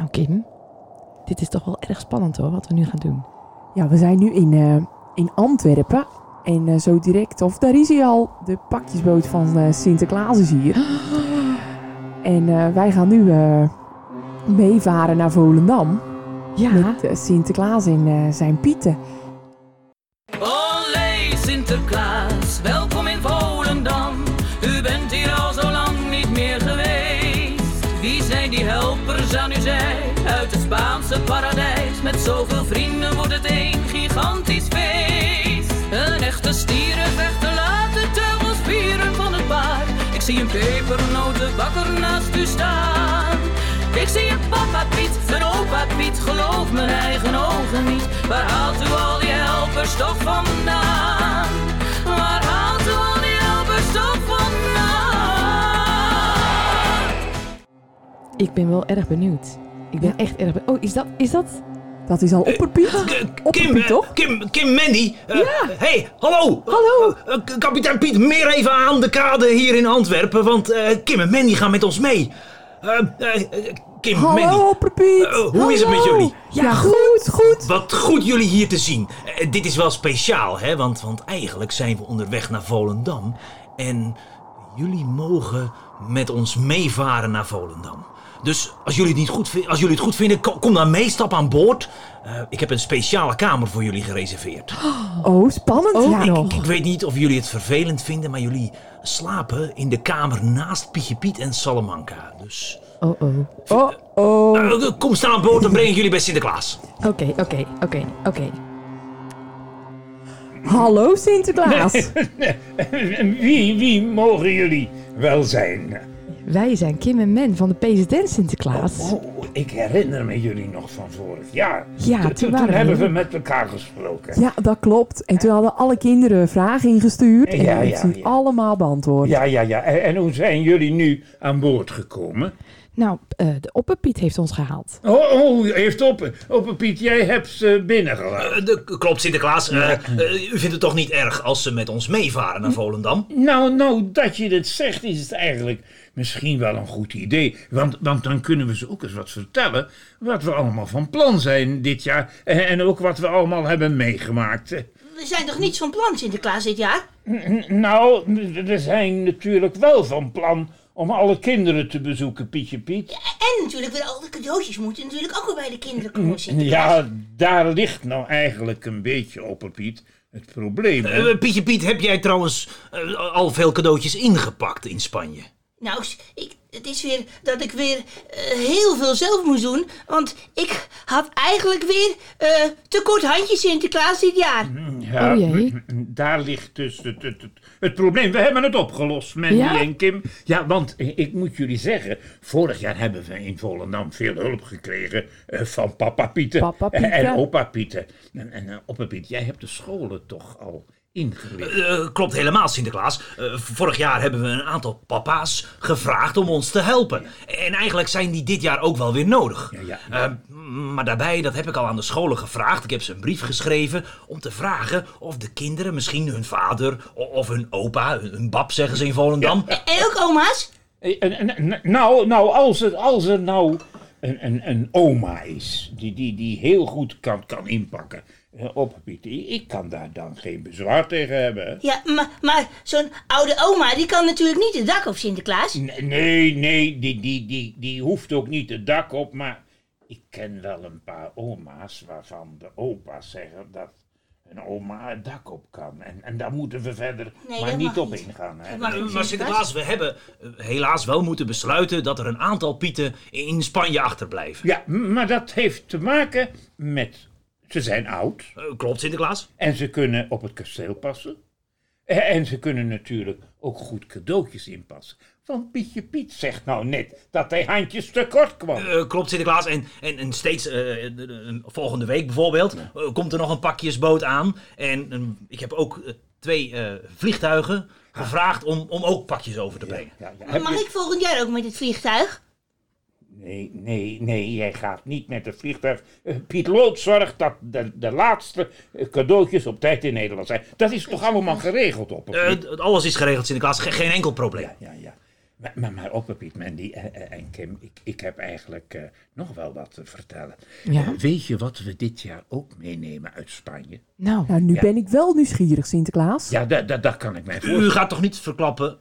Nou, Kim, dit is toch wel erg spannend hoor, wat we nu gaan doen. Ja, we zijn nu in, eh, in Antwerpen. En eh, zo direct, of daar is hij al, de pakjesboot van eh, Sinterklaas is hier. En eh, wij gaan nu eh, meevaren naar Volendam. Ja, Met Sinterklaas en eh, zijn pieten. Olé Sinterklaas, Ik zie een pepernotenbakker naast u staan. Ik zie een papa Piet, een opa Piet, geloof mijn eigen ogen niet. Waar haalt u al die helpers toch vandaan? Waar haalt u al die helpers toch vandaan? ik ben wel erg benieuwd. Ik ben echt erg benieuwd. Oh, is dat, is dat? Dat is al opperpiet. Kim, Opperpiet, eh, toch? Kim, Kim Mandy. Eh, Hey, hallo. Hallo. Eh, eh, kapitein Piet, meer even aan de kade hier in Antwerpen, want eh, Kim en Mandy gaan met ons mee. Eh, eh, eh, Kim, Mandy, Hallo opperpiet. Eh, hoe is het met jullie? Ja, goed, goed. wat goed jullie hier te zien. Eh, dit is wel speciaal, hè, want, want eigenlijk zijn we onderweg naar Volendam. En jullie mogen met ons meevaren naar Volendam. Dus als jullie het, niet goed, als jullie het goed vinden, ko- kom dan mee, stap aan boord. Eh, ik heb een speciale kamer voor jullie gereserveerd. Oh, spannend. Oh, ja, Ik, nog. ik weet niet of jullie het vervelend vinden, maar jullie slapen in de kamer naast Pietje Piet en Salamanca. Dus Oh, oh. Oh, oh. eh, kom staan aan boord, dan breng ik jullie bij Sinterklaas. Oké, oké, oké, oké. Hallo Sinterklaas. Wie, wie mogen jullie wel zijn? Wij zijn Kim en Men van de PZN Sinterklaas. Oh, ik herinner me jullie nog van vorig jaar. Ja, Toen- toen toen, waren hebben we- met elkaar gesproken. Ja, dat klopt. En toen hadden alle kinderen vragen ingestuurd. En Ja, die ja, ja. allemaal beantwoord. Ja, ja, ja. En, en hoe zijn jullie nu aan boord gekomen? Nou, eh, de opperpiet heeft ons gehaald. Oh, oh heeft op, op Piet, jij hebt ze binnengelaten. Eh, de, klopt, Sinterklaas. Eh, u vindt het toch niet erg als ze met ons meevaren naar Volendam? Nou, nou, dat je dit zegt, is het eigenlijk misschien wel een goed idee. Want, want dan kunnen we ze ook eens wat vertellen. Wat we allemaal van plan zijn dit jaar. En, en ook wat we allemaal hebben meegemaakt. We zijn toch niets van plan Sinterklaas dit jaar? N- Nou, we zijn natuurlijk wel van plan om alle kinderen te bezoeken, Pietje Piet. En natuurlijk weer al de cadeautjes moeten natuurlijk ook weer bij de kinderen komen Sinterklaas. Ja, daar ligt nou eigenlijk een beetje op, Piet, het probleem. Eh, Pietje Piet, heb jij trouwens eh, al veel cadeautjes ingepakt in Spanje? Nou, ik, het is weer dat ik weer eh, heel veel zelf moest doen. Want ik had eigenlijk weer eh te kort handjes Sinterklaas dit jaar. Ja, Oh jee. daar ligt dus het, het, het, het probleem. We hebben het opgelost, Mandy Ja? en Kim. Ja, want ik moet jullie zeggen, vorig jaar hebben we in Volendam veel hulp gekregen eh, van papa Pieten. en opa Pieten. En, en opa Piet, jij hebt de scholen toch al ingelicht. Eh, klopt helemaal, Sinterklaas. Eh, vorig jaar hebben we een aantal papa's gevraagd om ons te helpen. En eigenlijk zijn die dit jaar ook wel weer nodig. Ja, ja. Eh, maar daarbij, dat heb ik al aan de scholen gevraagd. Ik heb ze een brief geschreven om te vragen of de kinderen misschien hun vader of hun opa, hun hun bab zeggen ze in Volendam, En ook oma's. Eh, en- en- en- nou, nou als, er, als er nou een, een, een oma is die, die, die heel goed kan, kan inpakken. Eh, Op Piet, ik kan daar dan geen bezwaar tegen hebben. Ja, maar, maar zo'n oude oma die kan natuurlijk niet het dak op Sinterklaas. Nee, nee, nee, die, die, die, die hoeft ook niet het dak op, maar ik ken wel een paar oma's waarvan de opa's zeggen dat een oma het dak op kan. En, en daar moeten we verder Nee, maar niet op niet. ingaan. Hè? Maar Sinterklaas, we hebben eh, helaas wel moeten besluiten dat er een aantal pieten in Spanje achterblijven. Ja, maar dat heeft te maken met, ze zijn oud Eh, klopt, Sinterklaas? en ze kunnen op het kasteel passen. Eh, En ze kunnen natuurlijk ook goed cadeautjes inpassen. Want Pietje Piet zegt nou net dat hij handjes tekort kwam. Eh, klopt, Sinterklaas. En, en, en steeds, eh, de- de- volgende week bijvoorbeeld, komt er nog een pakjesboot aan. En ik heb ook twee eh, vliegtuigen gevraagd om, om ook pakjes over te brengen. Ja, ja, heb Mag je- ik volgend jaar ook met het vliegtuig? Nee, nee, nee, jij gaat niet met het vliegtuig. Eh, Piet Lood zorgt dat de, de laatste eh, cadeautjes op tijd in Nederland zijn. Dat is toch allemaal geregeld op het Eh, alles is geregeld, Sinterklaas. Ge- geen enkel probleem. Ja, ja. Maar, maar, maar Opperpiet, Mandy eh, en Kim, ik, ik heb eigenlijk eh, nog wel wat te vertellen. Ja. Weet je wat we dit jaar ook meenemen uit Spanje? Nou, Nou, nu Ja. ben ik wel nieuwsgierig, Sinterklaas. Ja, dat, dat, dat kan ik mij voorstellen. U gaat toch niet verklappen?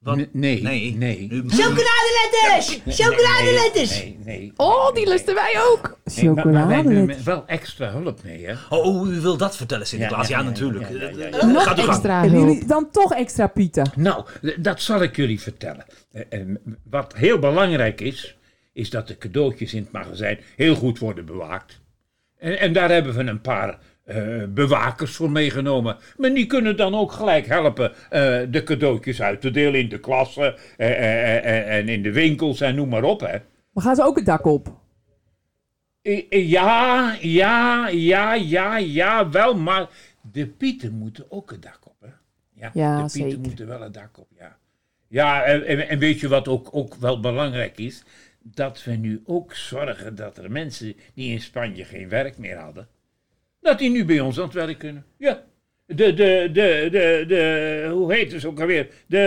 Wat? Nee, Nee. nee. Chocoladeletters! Chocoladeletters! Nee, nee. oh, die lusten wij ook. Chocoladeletters. wel extra hulp mee, hè? Oh, u wil dat vertellen, Sinterklaas? Ja, Ja, ja, ja, natuurlijk. ja, ja, ja, ja. Nog Gaat u gang. extra hulp. jullie dan toch extra pieten? Nou, dat zal ik jullie vertellen. Eh, eh, Wat heel belangrijk is, is dat de cadeautjes in het magazijn heel goed worden bewaakt. En, en daar hebben we een paar eh, bewakers voor meegenomen. Maar die kunnen dan ook gelijk helpen eh, de cadeautjes uit te delen in de klassen eh, en in de winkels en noem maar op. Hè. Maar gaan ze ook het dak op? Ja, ja, ja, ja, ja, wel, maar de pieten moeten ook het dak op, hè? Ja, Ja, de pieten zeker. moeten wel het dak op, ja. Ja, en, en, en weet je wat ook, ook wel belangrijk is? Dat we nu ook zorgen dat er mensen die in Spanje geen werk meer hadden, dat die nu bij ons aan het werk kunnen. Ja. De, de, de, de, de, hoe heet het ook alweer? De,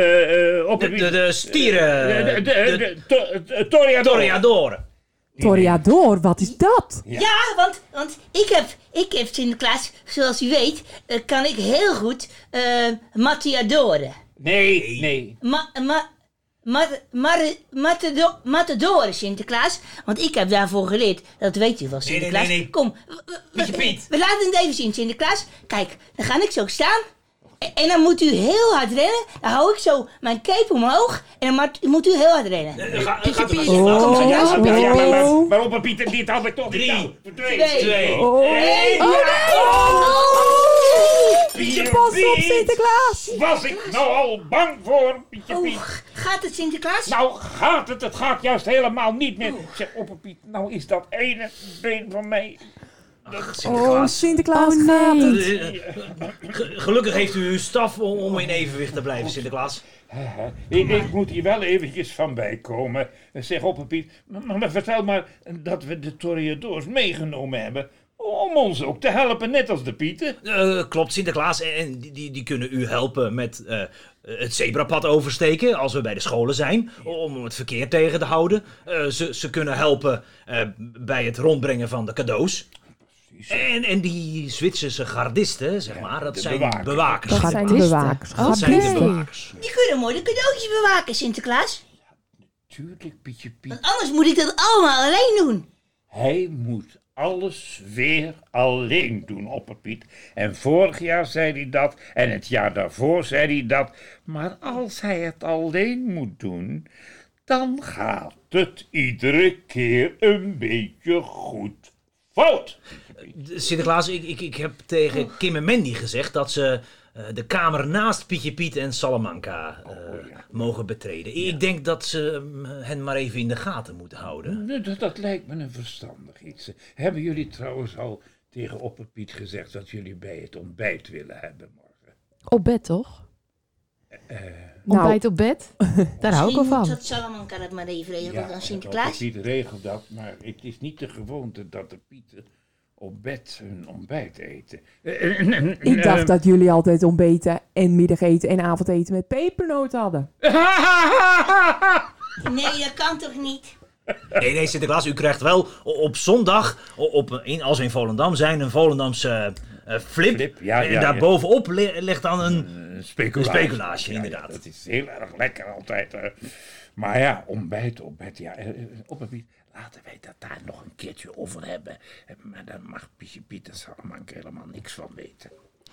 eh op De, de, de stieren. de, de, de, de, to- Toreador. Toreadoren. Toriador, wat is dat? Ja, want, want ik, heb, ik heb Sinterklaas, zoals u weet, eh, kan ik heel goed eh Mattiadoren. Nee, nee. Ma, ma, ma, ma, matado- Matadoren, Sinterklaas. Want ik heb daarvoor geleerd. Dat weet u wel, Sinterklaas. nee, nee. Kom, Piet. we laten het even zien, Sinterklaas. Kijk, dan ga ik zo staan. En, dan moet u heel hard rennen. Dan hou ik zo mijn cape omhoog. En dan moet- u heel hard rennen. Eh, gaat u maar. Oh, oh, maar, Oh. op Pieter, dit had ik toch niet Drie. nou. Twee. Twee. Oh. Pietje pas op, Piet. Sinterklaas! Was ik nou al bang voor, Pietje Oeh, Piet? gaat het, Sinterklaas? Nou gaat het, het gaat juist helemaal niet meer. Zeg, Opperpiet, nou is dat ene been van mij. Oh, Sinterklaas. Sinterklaas Oh, gaat nee. het. Eh, eh, ge- Gelukkig heeft u uw staf om, in evenwicht te blijven, Sinterklaas. Ik, ik moet hier wel eventjes van bijkomen. Zeg, Opperpiet, maar, maar vertel maar dat we de Toreadors meegenomen hebben. Om ons ook te helpen, net als de Pieten. Eh, klopt, Sinterklaas. En, die, die, die kunnen u helpen met eh, het zebrapad oversteken als we bij de scholen zijn. Om het verkeer tegen te houden. Eh, ze, ze kunnen helpen eh, bij het rondbrengen van de cadeaus. En, en die Zwitserse gardisten, zeg maar, dat zijn bewakers. bewakers. Dat zijn de bewakers. Dat zijn de bewakers. Die kunnen mooi de cadeautjes bewaken, Sinterklaas. Tuurlijk, Pietje Piet. Want anders moet ik dat allemaal alleen doen. Hij moet alles weer alleen doen, Opperpiet. En vorig jaar zei hij dat, en het jaar daarvoor zei hij dat. Maar als hij het alleen moet doen, dan gaat het iedere keer een beetje goed fout. Sinterklaas, ik, ik, ik heb tegen Kim en Mandy gezegd dat ze eh, de kamer naast Pietje Piet en Salamanca eh, mogen betreden. Ik denk dat ze mm, hen maar even in de gaten moeten houden. Dat, dat lijkt me een verstandig iets. Hebben jullie trouwens al tegen Opperpiet gezegd dat jullie bij het ontbijt willen hebben morgen? Op bed, toch? Nou, Ontbijt op bed? Daar hou ik wel Misschien van. moet dat Salamanca dat maar even regelen dan Sinterklaas. Opperpiet regelt dat, maar het is niet de gewoonte dat de Pieten op bed hun ontbijt eten. Eh, eh, eh, ik dacht dat jullie altijd ontbeten en middageten en avondeten met pepernoot hadden. Nee, dat kan toch niet? Nee, nee, Sinterklaas, u krijgt wel op zondag, op, in, als we in Volendam zijn, een Volendamse eh, flip. Flip, ja, en ja, daarbovenop li- ligt dan een... Een speculage. Een speculage, Ja, inderdaad. ja, dat is heel erg lekker altijd. Maar ja, ontbijt op bed. Ja, op biet. Laten wij dat daar nog een keertje over hebben. Maar daar mag Pietje Piet en Salamanca helemaal niks van weten.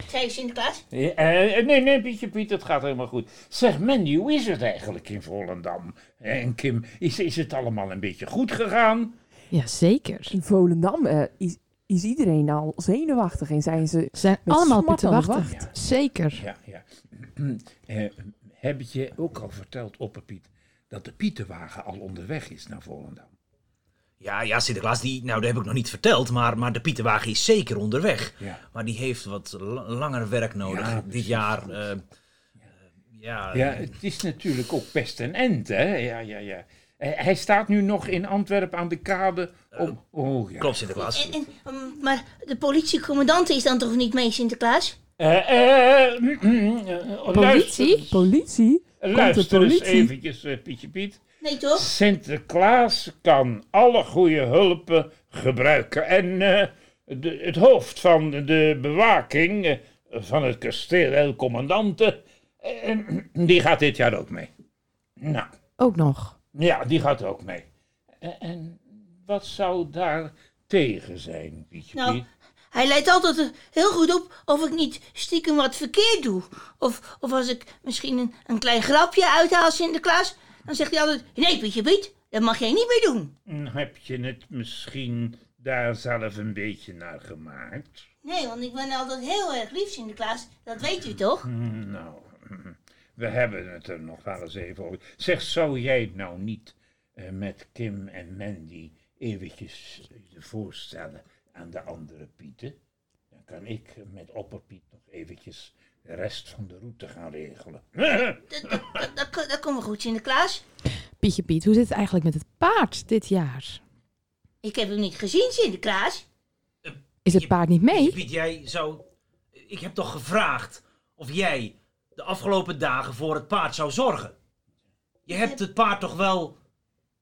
Zei je Sinterklaas? Eh, eh, nee, nee, Pietje Piet, het gaat helemaal goed. Zeg, Mandy, hoe is het eigenlijk in Volendam? En Kim, is, is het allemaal een beetje goed gegaan? Ja, zeker. In Volendam eh, is, is iedereen al zenuwachtig en zijn ze... Zijn Met allemaal wacht. Zeker. Ja, ja. Eh, heb je ook al verteld, Opperpiet, dat de Pietenwagen al onderweg is naar Volendam? Ja, ja, Sinterklaas, die, nou, dat heb ik nog niet verteld, maar, maar de Pietenwagen is zeker onderweg. Ja. Maar die heeft wat la- langer werk nodig Ja, dit jaar. eh, eh, ja, Ja, het is natuurlijk ook pest en ent, hè? Ja, ja, ja. Eh, Hij staat nu nog in Antwerpen aan de kade om... Oh, ja. klopt Sinterklaas. En, en, um, maar de politiecommandant is dan toch niet mee, Sinterklaas? Eh, eh, mm, mm, eh, Politie? luister. Politie? luister eens politie? eventjes, eh, Pietje Piet. Nee, toch? Sinterklaas kan alle goede hulpen gebruiken. En eh, de, het hoofd van de bewaking eh, van het kasteel El Commandante, eh, die gaat dit jaar ook mee. Nou, Ook nog. ja, die gaat ook mee. En, en wat zou daar tegen zijn, Pietje Nou, hij leidt altijd heel goed op of ik niet stiekem wat verkeerd doe. Of, of als ik misschien een, een klein grapje uithaal Sinterklaas, dan zegt hij altijd: Nee, Pietje Piet, dat mag jij niet meer doen. Heb je het misschien daar zelf een beetje naar gemaakt? Nee, want ik ben altijd heel erg lief, Sinterklaas. Dat weet u toch? Nou, we hebben het er nog wel eens even over. Zeg, zou jij nou niet eh, met Kim en Mandy eventjes je voorstellen aan de andere Pieten? Dan kan ik met Opperpiet nog eventjes de rest van de route gaan regelen. Dat, dat, dat, dat, ko- dat komt wel goed, Sinterklaas. Pietje Piet, hoe zit het eigenlijk met het paard dit jaar? Ik heb hem niet gezien, Sinterklaas. Is het paard niet mee? Piet, jij zou... Ik heb toch gevraagd of jij de afgelopen dagen voor het paard zou zorgen? Je hebt het paard toch wel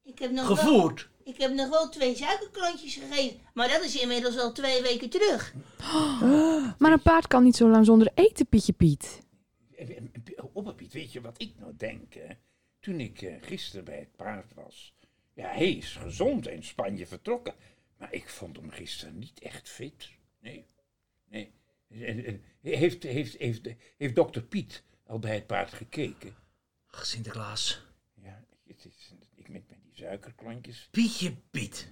Ik heb nog Wel, gevoerd? Ik heb nog wel twee suikerklontjes gegeven. Maar dat is inmiddels al twee weken terug. Maar een paard kan niet zo lang zonder eten, Pietje Piet. Opperpiet, weet je wat ik nou denk? hè? Toen ik eh, gisteren bij het paard was. Ja, hij is gezond in Spanje vertrokken. Maar ik vond hem gisteren niet echt fit. Nee, nee. En- en- Heeft, heeft, heeft, heeft dokter Piet al bij het paard gekeken? Ach, Sinterklaas. Ja, het is, ik met, met die suikerklontjes. Pietje Piet.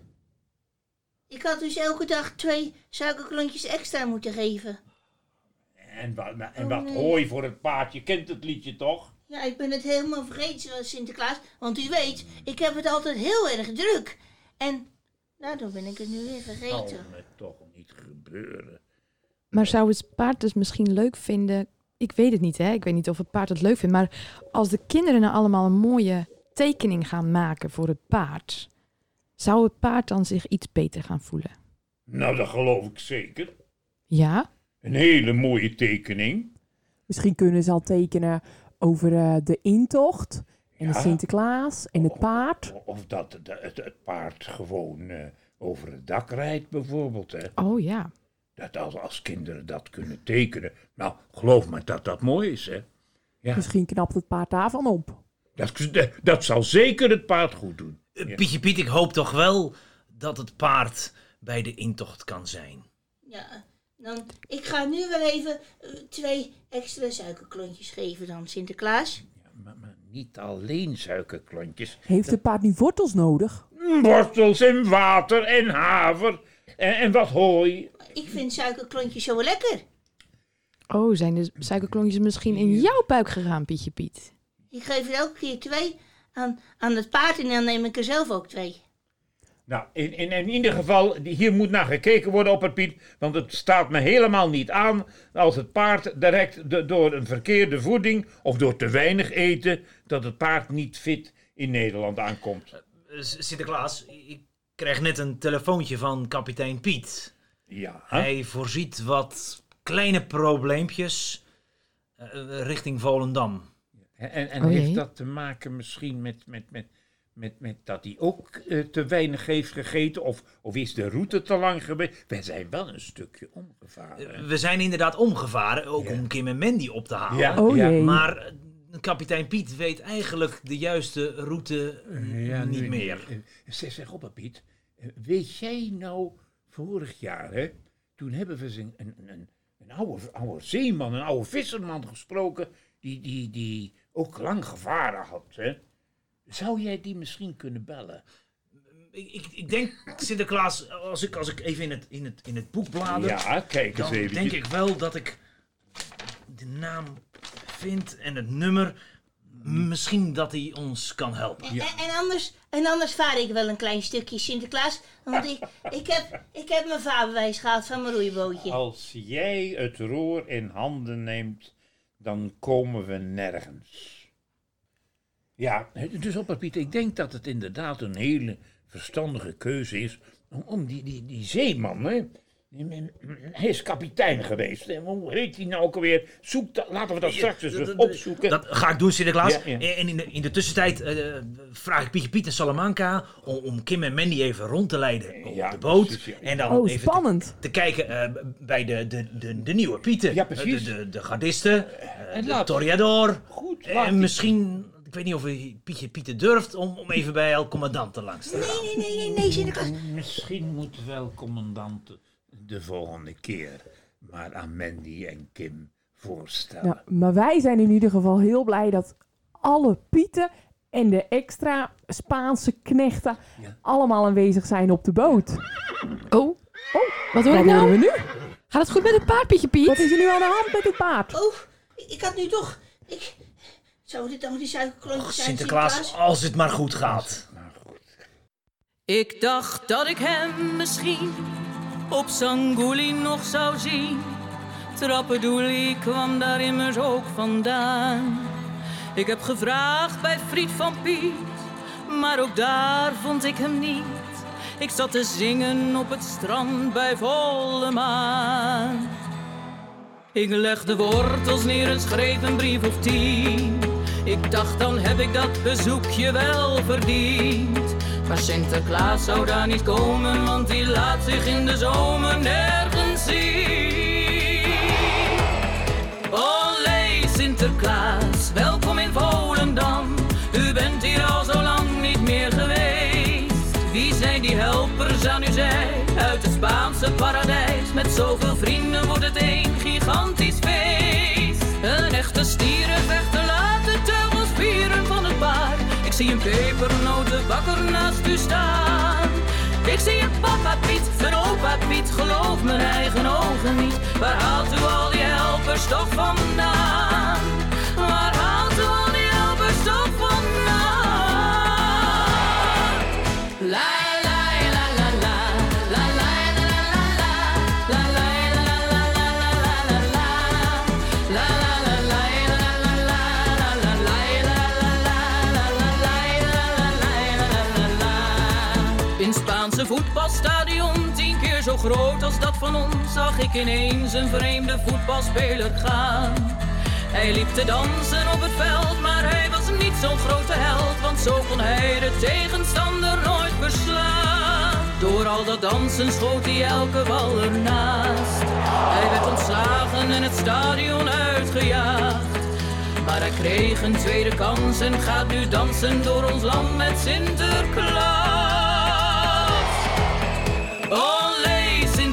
Ik had dus elke dag twee suikerklontjes extra moeten geven. En wat, en Oh, wat nee. hooi voor het paard. Je kent het liedje toch? Ja, ik ben het helemaal vergeten, Sinterklaas. Want u weet, ik heb het altijd heel erg druk. En daardoor ben ik het nu weer vergeten. me toch niet gebeuren. Maar zou het paard dus misschien leuk vinden? Ik weet het niet, hè? Ik weet niet of het paard het leuk vindt. Maar als de kinderen nou allemaal een mooie tekening gaan maken voor het paard, zou het paard dan zich iets beter gaan voelen? Nou, dat geloof ik zeker. Ja? Een hele mooie tekening. Misschien kunnen ze al tekenen over eh, de intocht en de. Sinterklaas en het paard. Of dat het paard gewoon eh, over het dak rijdt, bijvoorbeeld. Hè. Oh ja. Dat als, als kinderen dat kunnen tekenen. Nou, geloof me dat dat mooi is. Hè. Ja, Misschien knapt het paard daarvan op. dat, dat zal zeker het paard goed doen. Eh, Ja. Pietje Piet, ik hoop toch wel dat het paard bij de intocht kan zijn. Ja, dan, ik ga nu wel even eh, twee extra suikerklontjes geven dan, Sinterklaas. Ja, maar, maar niet alleen suikerklontjes. Heeft het paard niet wortels nodig? Wortels en water en haver. En, en wat hooi. Ik vind suikerklontjes zo lekker. Oh, zijn de suikerklontjes misschien in jouw buik gegaan, Pietje Piet? Ik geef er elke keer twee aan, aan het paard en dan neem ik er zelf ook twee. Nou, in, in, in ieder geval, hier moet naar gekeken worden op het Piet. Want het staat me helemaal niet aan als het paard direct de- door een verkeerde voeding of door te weinig eten, dat het paard niet fit in Nederland aankomt. Eh, S- Sinterklaas, ik krijg net een telefoontje van kapitein Piet. Ja, Hij voorziet wat kleine probleempjes eh, richting Volendam. En, en Oh heeft dat te maken misschien met, met, met, met, met dat hij ook eh, te weinig heeft gegeten? Of, of is de route te lang geweest? Wij zijn wel een stukje omgevaren. We zijn inderdaad omgevaren, ook om Kim en Mandy op te halen. Ja, Oh ja. jee. Maar eh, kapitein Piet weet eigenlijk de juiste route Ja, niet nu- meer. eh, Zeg, zeg op, Piet. Eh, Weet jij nou, vorig jaar, hè, toen hebben we een, een, een oude, oude zeeman, een oude visserman gesproken, die, die, die ook lang gevaren had. Hè? Zou jij die misschien kunnen bellen? Ik, ik, ik denk, Sinterklaas, als ik, als ik even in het, in het, in het boek blader, Ja, kijk eens dan even. denk ik wel dat ik de naam vind en het nummer. Misschien dat hij ons kan helpen. En, en, anders, en anders vaar ik wel een klein stukje Sinterklaas. Want ik, ik, heb, ik heb mijn vaarbewijs gehad van mijn roeibootje. Als jij het roer in handen neemt, dan komen we nergens. Ja, dus op Piet, ik denk dat het inderdaad een hele verstandige keuze is om, om die, die, die zeeman, hè, Hij is kapitein geweest. Hoe heet hij nou ook alweer? Zoek dat, laten we dat straks eens opzoeken. Dat ga ik doen, Sinterklaas. Ja, ja. En in de, in de tussentijd eh, vraag ik Pietje Piet en Salamanca om, om Kim en Mandy even rond te leiden op Ja, de boot. precies, ja. En dan Oh, even spannend. te, te kijken eh, bij de, de, de, de nieuwe Pieten. Ja, precies. De, de, de gardisten, eh, En de laat- Toriador. Goed, En misschien, ik weet niet of Pietje Pieter durft om, om even bij El Commandant te langs te gaan. Nee, nee, nee, nee, nee, Sinterklaas. Misschien moet wel commandant de volgende keer maar aan Mandy en Kim voorstellen. Ja, maar wij zijn in ieder geval heel blij dat alle pieten en de extra Spaanse knechten Ja. allemaal aanwezig zijn op de boot. Oh, wat hoor Wat ik nou? we nu? Gaat het goed met het paard, Pietje Piet? Wat is er nu aan de hand met het paard? Oh, ik had nu toch... Ik... Zou dit dan die suikerklontjes zijn, Sinterklaas, als het maar goed gaat. Ik dacht dat ik hem misschien op Sangouli nog zou zien. Trappedoelie kwam daar immers ook vandaan. Ik heb gevraagd bij Friet van Piet, maar ook daar vond ik hem niet. Ik zat te zingen op het strand bij volle maan. Ik legde wortels neer en schreef een brief of tien. Ik dacht, dan heb ik dat bezoekje wel verdiend. Maar Sinterklaas zou daar niet komen, want die laat zich in de zomer nergens zien. Olé, Sinterklaas, welkom in Volendam. U bent hier al zo lang niet meer geweest. Wie zijn die helpers aan uw zij uit het Spaanse paradijs? Met zoveel vrienden wordt het een gigantisch feest. Een echte stierenvechter zie een pepernotenbakker naast u staan. Ik zie een papa Piet, een opa Piet, geloof mijn eigen ogen niet. Waar haalt u al die helpers toch vandaan? Waar haalt u al die helpers toch vandaan? Spaanse voetbalstadion, tien keer zo groot als dat van ons, zag ik ineens een vreemde voetbalspeler gaan. Hij liep te dansen op het veld, maar hij was niet zo'n grote held, want zo kon hij de tegenstander nooit verslaan. Door al dat dansen schoot hij elke bal ernaast. Hij werd ontslagen en het stadion uitgejaagd. Maar hij kreeg een tweede kans en gaat nu dansen door ons land met Sinterklaas.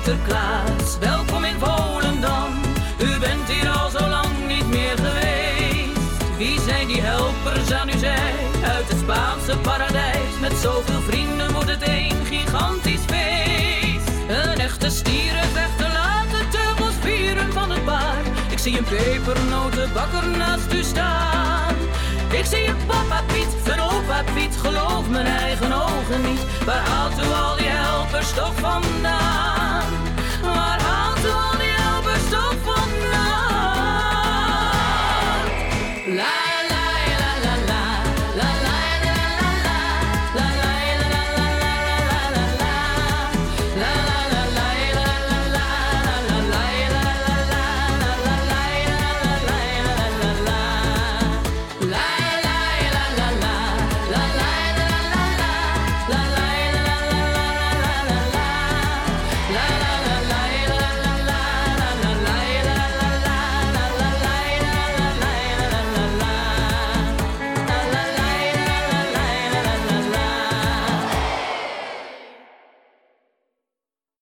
Sinterklaas, welkom in Volendam. U bent hier al zo lang niet meer geweest. Wie zijn die helpers aan uw zij uit het Spaanse paradijs? Met zoveel vrienden wordt het een gigantisch feest. Een echte stierenvechter laat de teugels vieren van het paard. Ik zie een pepernotenbakker naast u staan. Ik zie je papa Piet, een opa Piet, geloof mijn eigen ogen niet. Waar haalt u al die helpers toch vandaan?